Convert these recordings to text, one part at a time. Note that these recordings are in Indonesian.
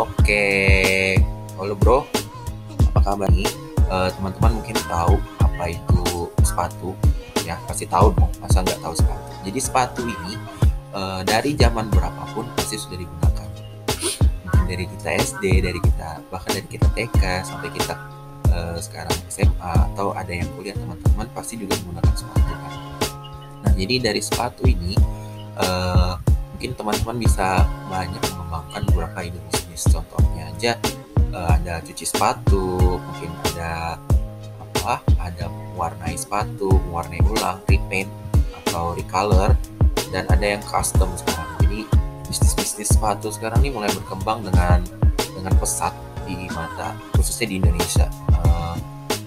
Oke, halo bro, apa kabar nih? Eh, teman-teman mungkin tahu apa itu sepatu, ya pasti tahu dong, masa nggak tahu sepatu. Jadi sepatu ini eh, dari zaman berapapun pasti sudah digunakan. Mungkin dari kita SD, dari kita bahkan dari kita TK sampai kita eh, sekarang SMA atau ada yang kuliah teman-teman pasti juga menggunakan sepatu kan. Nah jadi dari sepatu ini mungkin teman-teman bisa banyak mengembangkan beberapa ide bisnis contohnya aja. Eh, ada cuci sepatu mungkin ada apa ada warnai sepatu warnai ulang repaint atau recolor dan ada yang custom sekarang. Jadi bisnis bisnis sepatu sekarang ini mulai berkembang dengan dengan pesat di mata khususnya di Indonesia. Eh,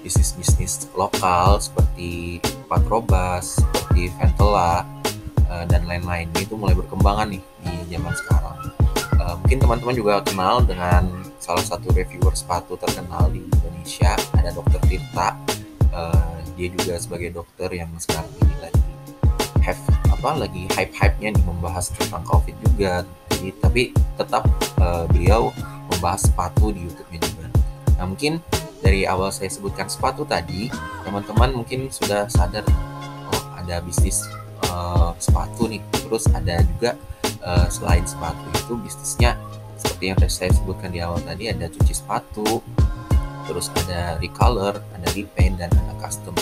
bisnis bisnis lokal seperti Patrobas seperti Ventela eh, dan lain-lain. Itu mulai berkembangan nih di zaman sekarang. Mungkin teman-teman juga kenal dengan salah satu reviewer sepatu terkenal di Indonesia, ada Dokter Tirta. Eh, dia juga sebagai dokter yang sekarang ini lagi have apa lagi hype-hype-nya nih membahas tentang COVID juga. Jadi tapi tetap eh, beliau membahas sepatu di YouTube-nya juga. Nah mungkin dari awal saya sebutkan sepatu tadi, teman-teman mungkin sudah sadar oh ada bisnis eh, sepatu nih terus ada juga eh, selain sepatu itu bisnisnya seperti yang saya sebutkan di awal tadi ada cuci sepatu terus ada recolor ada repaint dan ada custom.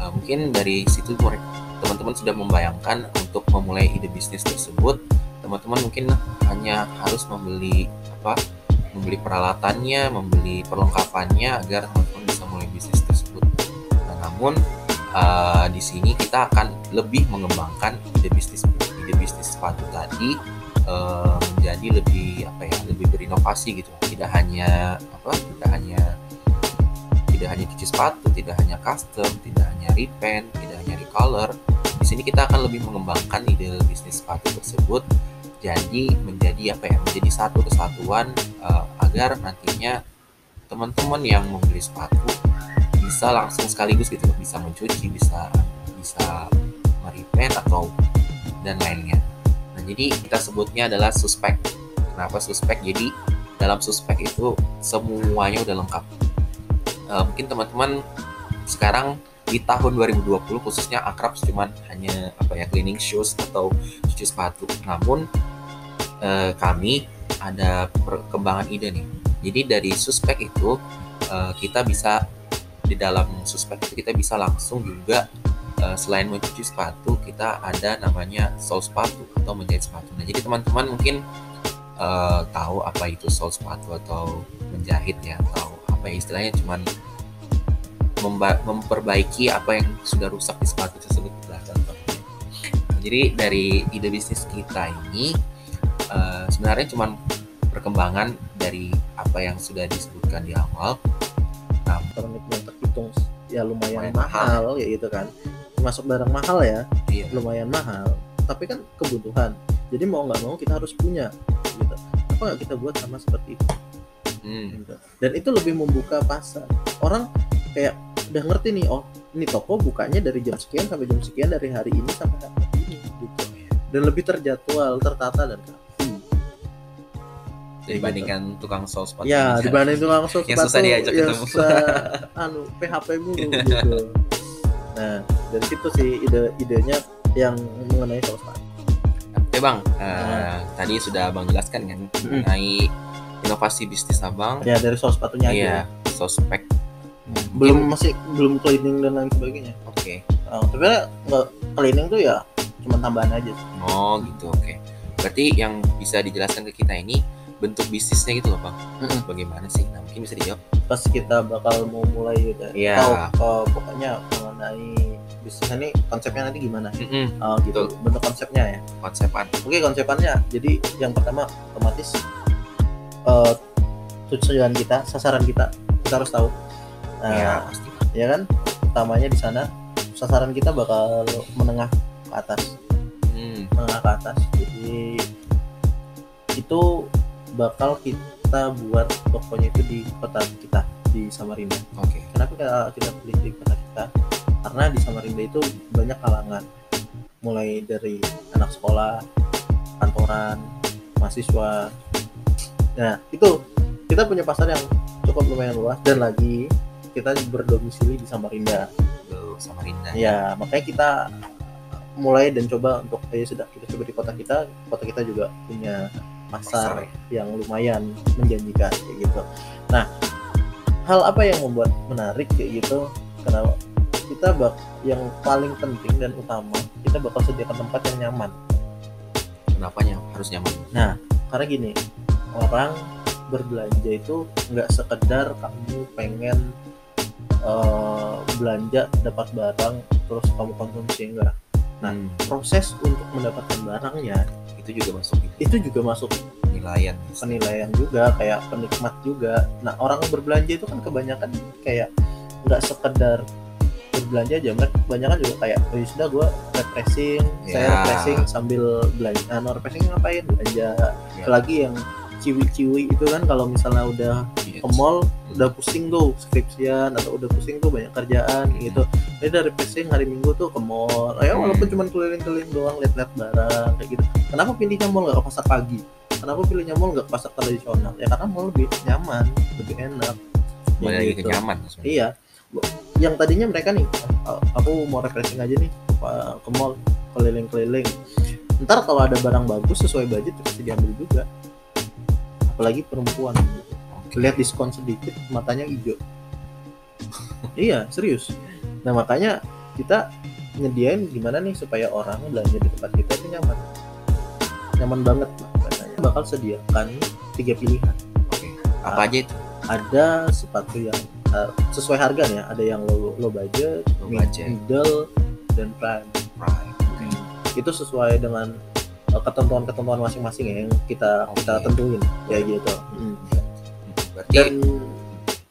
Eh, mungkin dari situ teman-teman sudah membayangkan untuk memulai ide bisnis tersebut teman-teman mungkin hanya harus membeli apa membeli peralatannya membeli perlengkapannya agar teman-teman bisa mulai bisnis tersebut. Nah, namun uh, di sini kita akan lebih mengembangkan ide bisnis ide bisnis sepatu tadi uh, menjadi lebih apa ya lebih berinovasi gitu. Tidak hanya apa tidak hanya tidak hanya cuci sepatu tidak hanya custom tidak hanya repaint tidak hanya recolor. Di sini kita akan lebih mengembangkan ide bisnis sepatu tersebut jadi menjadi apa ya menjadi satu kesatuan uh, agar nantinya teman-teman yang membeli sepatu bisa langsung sekaligus gitu bisa mencuci bisa bisa merepaint atau dan lainnya. Nah jadi kita sebutnya adalah suspek. Kenapa suspek? Jadi dalam suspek itu semuanya udah lengkap. Eh, mungkin teman-teman sekarang di tahun 2020 khususnya akrab cuman hanya apa ya cleaning shoes atau cuci sepatu. Namun eh, kami ada perkembangan ide nih. Jadi dari suspek itu eh, kita bisa di dalam suspek itu kita bisa langsung juga eh, selain mencuci sepatu kita ada namanya sol sepatu atau menjahit sepatu nah jadi teman-teman mungkin eh, tahu apa itu sol sepatu atau menjahit ya atau apa ya istilahnya cuman memperbaiki apa yang sudah rusak di sepatu tersebut lah contohnya. Jadi dari ide bisnis kita ini eh, sebenarnya cuman perkembangan dari apa yang sudah disebutkan di awal. Nah, yang terhitung ya lumayan Lumayan mahal. mahal ya gitu kan masuk barang mahal ya iya, lumayan mahal. Tapi kan kebutuhan. Jadi mau nggak mau kita harus punya gitu. Apa nggak kita buat sama seperti itu? Hmm, gitu. dan itu lebih membuka pasar. Orang kayak udah ngerti nih oh ini toko bukanya dari jam sekian sampai jam sekian dari hari ini sampai hari ini gitu. Dan lebih terjadwal tertata dan rapi. Dibandingkan tukang sol sepatu. ya dibanding tukang sol Yang susah diajak yang ketemu. susah anu PHP mulu gitu. Nah dari situ sih ide idenya yang mengenai sol sepatu Oke bang, eh, tadi sudah abang jelaskan kan mengenai inovasi bisnis abang. ya dari sol sepatunya Iya, aja sospek. belum masih belum cleaning dan lain sebagainya Oke. Nah, tapi nggak cleaning tuh ya cuma tambahan aja sih. Oh gitu, oke. Berarti yang bisa dijelaskan ke kita ini bentuk bisnisnya gitu loh bang. Mm-mm. Bagaimana sih? Nah mungkin bisa dijawab. pas kita bakal mau mulai gitu ya. Iya. Tahu eh, pokoknya mengenai bisnis ini konsepnya nanti gimana? Mm-mm, Oh, gitu. Bentuk konsepnya ya? Konsepan. oke konsepannya. Jadi yang pertama otomatis eh tujuan kita sasaran kita kita harus tahu. Nah, Iya pasti. ya kan? Utamanya di sana sasaran kita bakal menengah ke atas. Hmm, menengah ke atas. Jadi itu bakal kita buat tokonya itu di kota kita di Samarinda. Oke. kenapa kita, kita pilih di kota kita karena di Samarinda itu banyak kalangan. Mulai dari anak sekolah kantoran mahasiswa. Nah itu kita punya pasar yang cukup lumayan luas dan lagi kita berdomisili di Samarinda. Samarinda. ya makanya kita mulai dan coba untuk ya sudah kita coba di kota kita. Kota kita juga punya pasar Pasar. yang lumayan menjanjikan kayak gitu. Nah hal apa yang membuat menarik kayak gitu? Karena kita bak yang paling penting dan utama kita bakal sediakan tempat yang nyaman Kenapa harus nyaman? karena gini orang berbelanja itu nggak sekedar kamu pengen eh, belanja dapat barang terus kamu konsumsi enggak Nah, Hmm, proses untuk mendapatkan barangnya itu juga masuk gitu. itu juga masuk penilaian. penilaian juga kayak penikmat juga nah orang berbelanja itu kan kebanyakan kayak nggak sekedar berbelanja aja mereka kebanyakan juga kayak oh ya sudah gue refreshing saya Ya. refreshing sambil belanja nah refreshing ngapain belanja Ya. lagi yang ciwi-ciwi itu kan kalau misalnya udah Iya. ke mall udah pusing tuh skripsian atau udah pusing tuh banyak kerjaan Hmm. gitu jadi dari pusing hari minggu tuh ke mall ya walaupun cuma keliling-keliling doang lihat-lihat barang kayak gitu kenapa pilihnya mall nggak ke pasar pagi kenapa pilihnya mall nggak ke pasar tradisional ya karena mall lebih nyaman lebih enak Ya ke gitu. nyaman. iya yang tadinya mereka nih "Ah, aku mau refreshing aja nih ke, mall keliling-keliling. Ntar kalau ada barang bagus sesuai budget pasti diambil juga. Apalagi perempuan. Lihat diskon sedikit matanya hijau. Iya serius. Nah makanya kita nyediain gimana nih supaya orang belanja di tempat kita itu nyaman. Nyaman banget lah katanya bakal sediakan tiga pilihan. Oke. Apa aja itu? ada sepatu yang uh, sesuai harga nih ya ada yang low, low budget, Low budget. middle dan prime Prime. Oke. itu sesuai dengan uh, ketentuan-ketentuan masing-masing ya yang kita kita Oke. tentuin kayak gitu Mm. Hmm, Berarti dan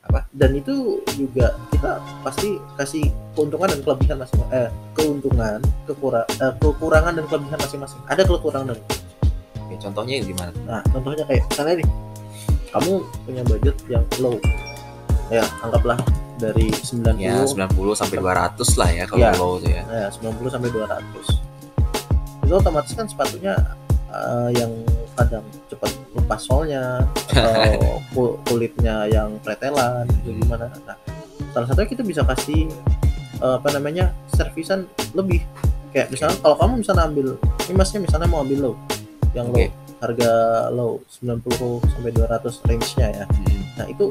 apa? dan itu juga kita pasti kasih keuntungan dan kelebihan masing eh keuntungan kekura, eh, kekurangan dan kelebihan masing-masing ada kekurangan dan Oke, contohnya gimana? nah contohnya kayak misalnya nih kamu punya budget yang low ya anggaplah dari 90 Ya 90 sampai 200 lah ya kalau Ya. low tuh ya. ya 90 sampai 200 itu otomatis kan sepatunya eh, yang kadang cepat lepas solnya atau ku- kulitnya yang pretelan itu gimana nah salah satunya kita bisa kasih eh, apa namanya servisan lebih kayak misalnya kalau kamu misalnya ambil ini masnya misalnya mau ambil low yang low Oke. harga low 90 sampai 200 range-nya ya Hmm. Nah itu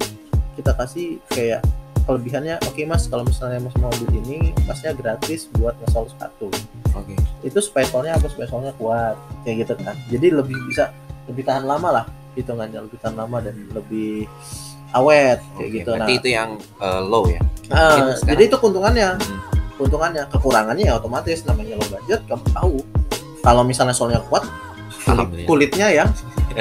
kita kasih kayak kelebihannya, oke mas kalau misalnya mas mau ambil ini, masnya gratis buat ngesol sepatu. Oke. Itu supaya solnya apa? Supaya solnya kuat, kayak gitu kan. Jadi lebih bisa lebih tahan lama lah hitungannya, lebih tahan lama dan lebih awet kayak Oke, gitu. Nah, itu yang eh, low ya. sekarang- jadi itu keuntungannya, Hmm. keuntungannya, kekurangannya ya otomatis namanya low budget, kamu tahu. Kalau misalnya solnya kuat, kulit- kulitnya Iya.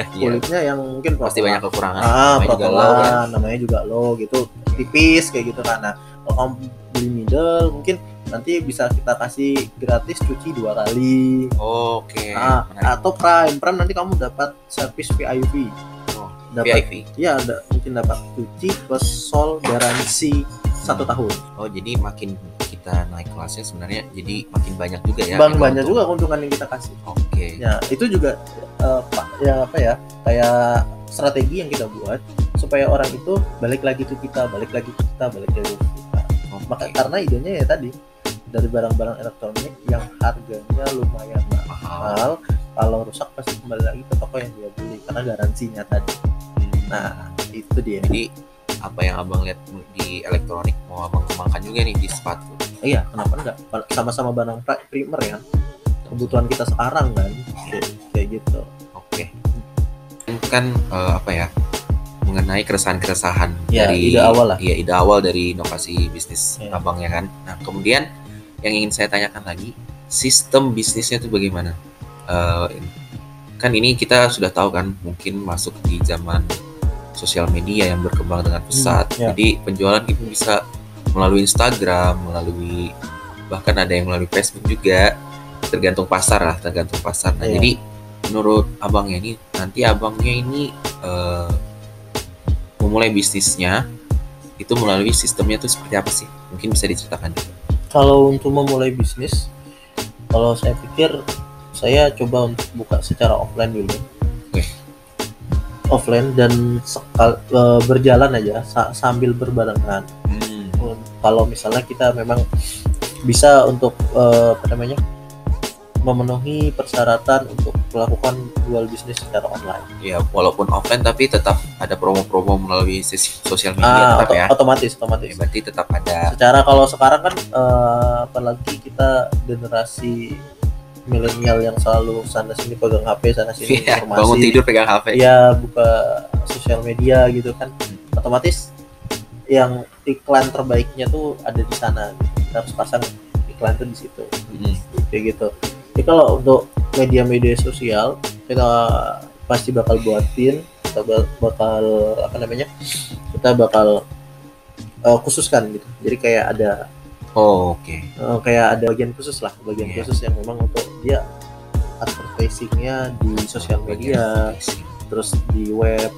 kulitnya yang mungkin Pasti banyak kekurangan. ah Namanya juga low kan. namanya juga low gitu tipis kayak gitu kan nah kalau kamu beli middle mungkin nanti bisa kita kasih gratis cuci dua kali Oke. Ah, menarik. atau prime prime nanti kamu dapat servis VIP Oh, dapat VIP. ya ada mungkin dapat cuci plus sol garansi satu tahun Oh, jadi makin kita naik kelasnya sebenarnya jadi makin banyak juga ya. bang banyak untuk- juga keuntungan yang kita kasih Oke. ya itu juga pak ya apa ya kayak strategi yang kita buat supaya orang itu balik lagi ke kita balik lagi ke kita balik lagi ke kita Oke. maka karena idenya ya tadi dari barang-barang elektronik yang harganya lumayan mahal. mahal kalau rusak pasti kembali lagi ke toko yang dia beli karena garansinya tadi Hmm. nah itu dia jadi apa yang abang lihat di elektronik mau abang kembangkan juga nih di sepatu. Iya kenapa enggak sama-sama barang pri- primer ya kebutuhan kita sekarang kan kayak, kayak gitu Oke. Kan eh, apa ya? mengenai keresahan-keresahan Ya, dari ide awal lah. Iya, ide awal dari inovasi bisnis Ya. abang ya kan. Nah, kemudian yang ingin saya tanyakan lagi, sistem bisnisnya itu bagaimana? Eh, kan ini kita sudah tahu kan, mungkin masuk di zaman sosial media yang berkembang dengan pesat. ya. Jadi penjualan kita bisa melalui Instagram, melalui bahkan ada yang melalui Facebook juga. Tergantung pasar lah, tergantung pasar. Nah, Iya. jadi menurut abangnya ini nanti abangnya ini eh, memulai bisnisnya itu melalui sistemnya itu seperti apa sih? Mungkin bisa diceritakan juga. kalau untuk memulai bisnis kalau saya pikir saya coba untuk buka secara offline dulu Oke. offline dan sekal, eh, berjalan aja sa- sambil berbarengan. Hmm. Kalau misalnya kita memang bisa untuk eh, apa namanya memenuhi persyaratan untuk melakukan jual bisnis secara online. Ya, walaupun offline tapi tetap ada promo-promo melalui sosial media Ah, tetap ya. otomatis, Ya, otomatis. Berarti tetap ada. Secara kalau sekarang kan eh, apalagi kita generasi milenial yang selalu sana sini pegang HP, sana sini Iya, informasi. bangun tidur pegang HP. ya buka sosial media gitu kan otomatis yang iklan terbaiknya tuh ada di sana kita harus pasang iklan tuh di situ Hmm. kayak gitu jadi kalau untuk media-media sosial kita pasti bakal buatin kita ba- bakal apa namanya kita bakal eh, khususkan gitu jadi kayak ada Oh, oke. eh, kayak ada bagian khusus lah bagian Iya. khusus yang memang untuk dia advertisingnya di sosial media terus di web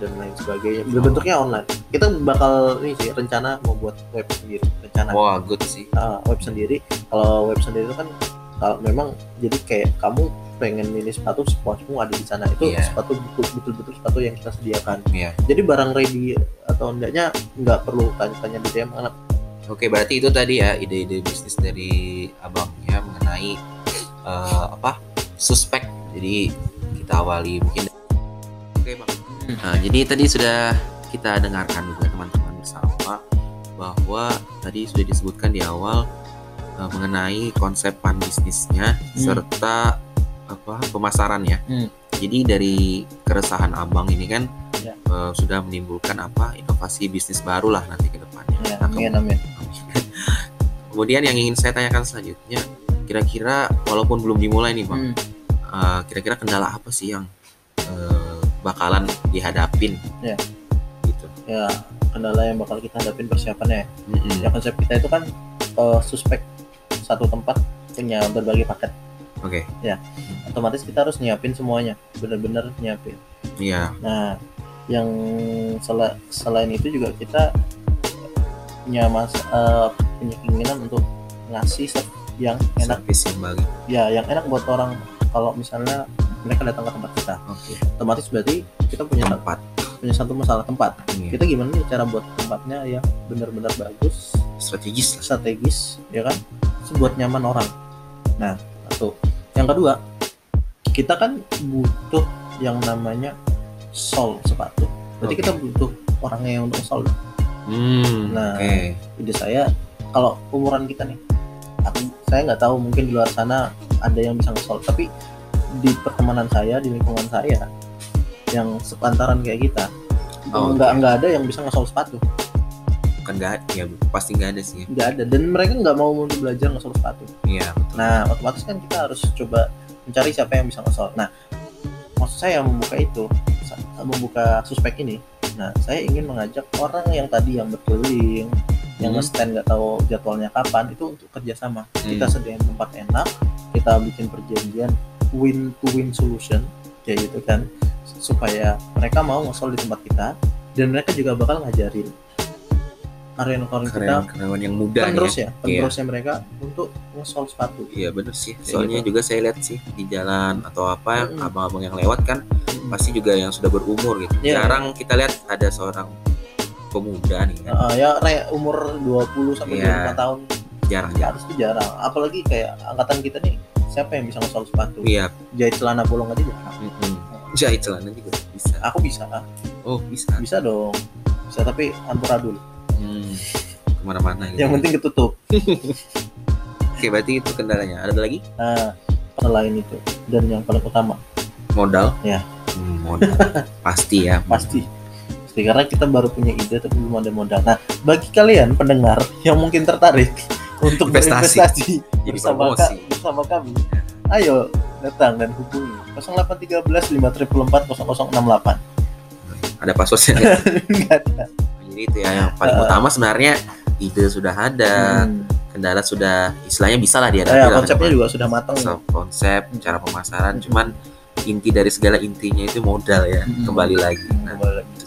dan lain sebagainya bentuknya online kita bakal ini sih rencana mau buat web sendiri rencana Wah, good sih. Ah, web sendiri kalau web sendiri itu kan kalau memang jadi kayak kamu pengen milih sepatu sepatu ada di sana itu Iya. sepatu betul- betul-betul sepatu yang kita sediakan Iya. jadi barang ready atau enggaknya nggak perlu tanya-tanya di DM karena Oke, berarti itu tadi ya ide-ide bisnis dari abang ya mengenai eh, apa suspek. Jadi kita awali mungkin. Nah, jadi tadi sudah kita dengarkan juga teman-teman bersama bahwa tadi sudah disebutkan di awal eh, mengenai konsep pan bisnisnya serta apa pemasarannya. Hmm. Jadi dari keresahan abang ini kan Ya. eh, sudah menimbulkan apa inovasi bisnis baru lah nanti ke depannya. ya, Nah, amin amin Kemudian yang ingin saya tanyakan selanjutnya, kira-kira walaupun belum dimulai nih bang, Hmm. eh, kira-kira kendala apa sih yang eh, bakalan dihadapin? Ya. Gitu. ya kendala yang bakal kita hadapin persiapannya Mm-mm. ya konsep kita itu kan eh, suspek satu tempat punya berbagai paket Oke. otomatis kita harus nyiapin semuanya bener-bener nyiapin Iya. nah yang sela- selain itu juga kita punya mas eh, punya keinginan untuk ngasih yang enak Service yang bagi. ya yang enak buat orang kalau misalnya mereka datang ke tempat kita Oke. otomatis berarti kita punya Tempat. punya satu masalah tempat Iya. kita gimana nih cara buat tempatnya yang benar-benar bagus Strategis lah. strategis ya kan Terus buat nyaman orang nah satu yang kedua kita kan butuh yang namanya sol sepatu berarti Oke. kita butuh orangnya yang untuk sol Hmm. Nah. Oke. ide saya kalau umuran kita nih aku saya nggak tahu mungkin di luar sana ada yang bisa ngesol tapi di pertemanan saya di lingkungan saya yang sepantaran kayak kita Oh, nggak oke. nggak ada yang bisa ngesol sepatu Bukan nggak ya pasti nggak ada sih. nggak ada dan mereka nggak mau untuk belajar ngesol sepatu Iya. betul. nah otomatis kan kita harus coba mencari siapa yang bisa ngesol nah maksud saya membuka itu membuka suspek ini nah saya ingin mengajak orang yang tadi yang berkeliling yang Hmm. nge-stand nggak tahu jadwalnya kapan itu untuk kerjasama kita Hmm. sediain tempat enak kita bikin perjanjian win to win solution kayak gitu kan supaya mereka mau ngesol di tempat kita dan mereka juga bakal ngajarin karyawan-karyawan kita Karyawan-karyawan yang muda penerus ya. ya penerusnya mereka untuk ngesol sepatu Iya bener sih. Kayak Soalnya gitu. juga saya lihat sih di jalan atau apa Mm-mm. abang-abang yang lewat kan pasti juga yang sudah berumur gitu. Iya. Jarang kita lihat ada seorang pemuda nih kan. Uh, ya kayak umur 20 sampai Iya. 25 tahun Jarang-jarang. harus tuh jarang apalagi kayak angkatan kita nih siapa yang bisa ngesol sepatu Iya. jahit celana bolong aja jarang mm-mm. Jahit celana juga bisa. aku bisa Oh bisa. bisa dong bisa tapi amburadul Hmm. Ke mana-mana gitu. yang penting ketutup Oke berarti itu kendalanya. Ada lagi? nah selain itu dan yang paling utama Modal. Ya. Hmm, modal. Pasti ya. pasti pasti karena kita baru punya ide tapi belum ada modal nah bagi kalian pendengar yang mungkin tertarik untuk Investasi. berinvestasi Jadi bersama, ka- bersama kami ayo datang dan hubungi 0813 544 0068 Ada passwordnya. Nggak ada. Jadi itu ya yang paling Uh. utama sebenarnya ide sudah ada, Hmm. kendala sudah istilahnya bisa lah dihadapi Ya, lah ke konsepnya juga sudah matang konsep, cara pemasaran, Hmm. cuman inti dari segala intinya itu modal ya, Hmm. kembali lagi. Nah, itu sih.